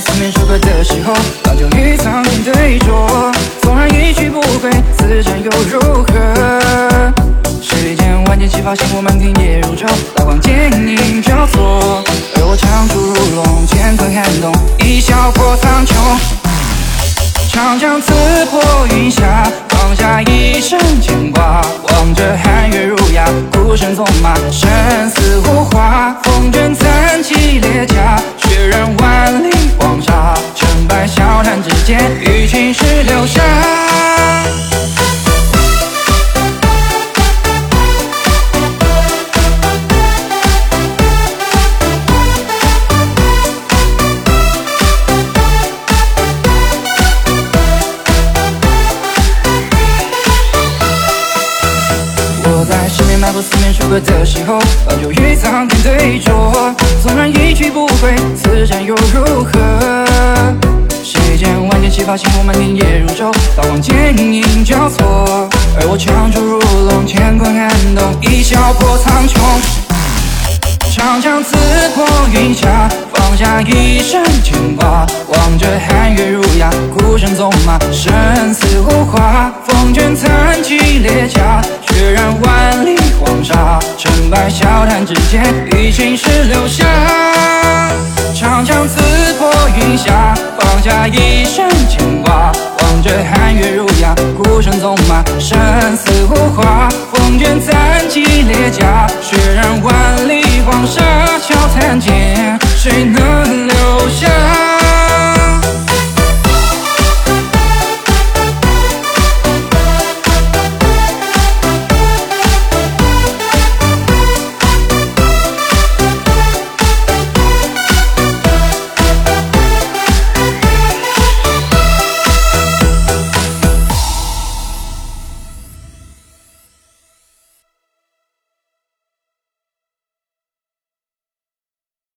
四面楚歌的时候，老酒与苍天对酌。纵然一去不回，此战又如何？世间万箭齐发，星火满天夜如昼，刀光剑影交错。而我长出如龙，乾坤撼动，一笑破苍穹。长江刺破云霞，放下一身牵挂，望着寒月如牙，孤身纵马，与青史留下。我在十面埋伏，四面楚歌的时候，老酒与苍天对酌。纵然一去不回，此战又如何？发，星火满天夜如昼，刀光剑影交错。而我长出如龙，乾坤撼动，一笑破苍穹。长枪刺破云霞，放下一身牵挂，望着寒月如牙，孤身纵马，生死无话。风卷残骑裂甲，血染万里黄沙，成败笑谈之间，与青史留下。长枪刺破云霞，放下一身，孤身纵马，生死无话。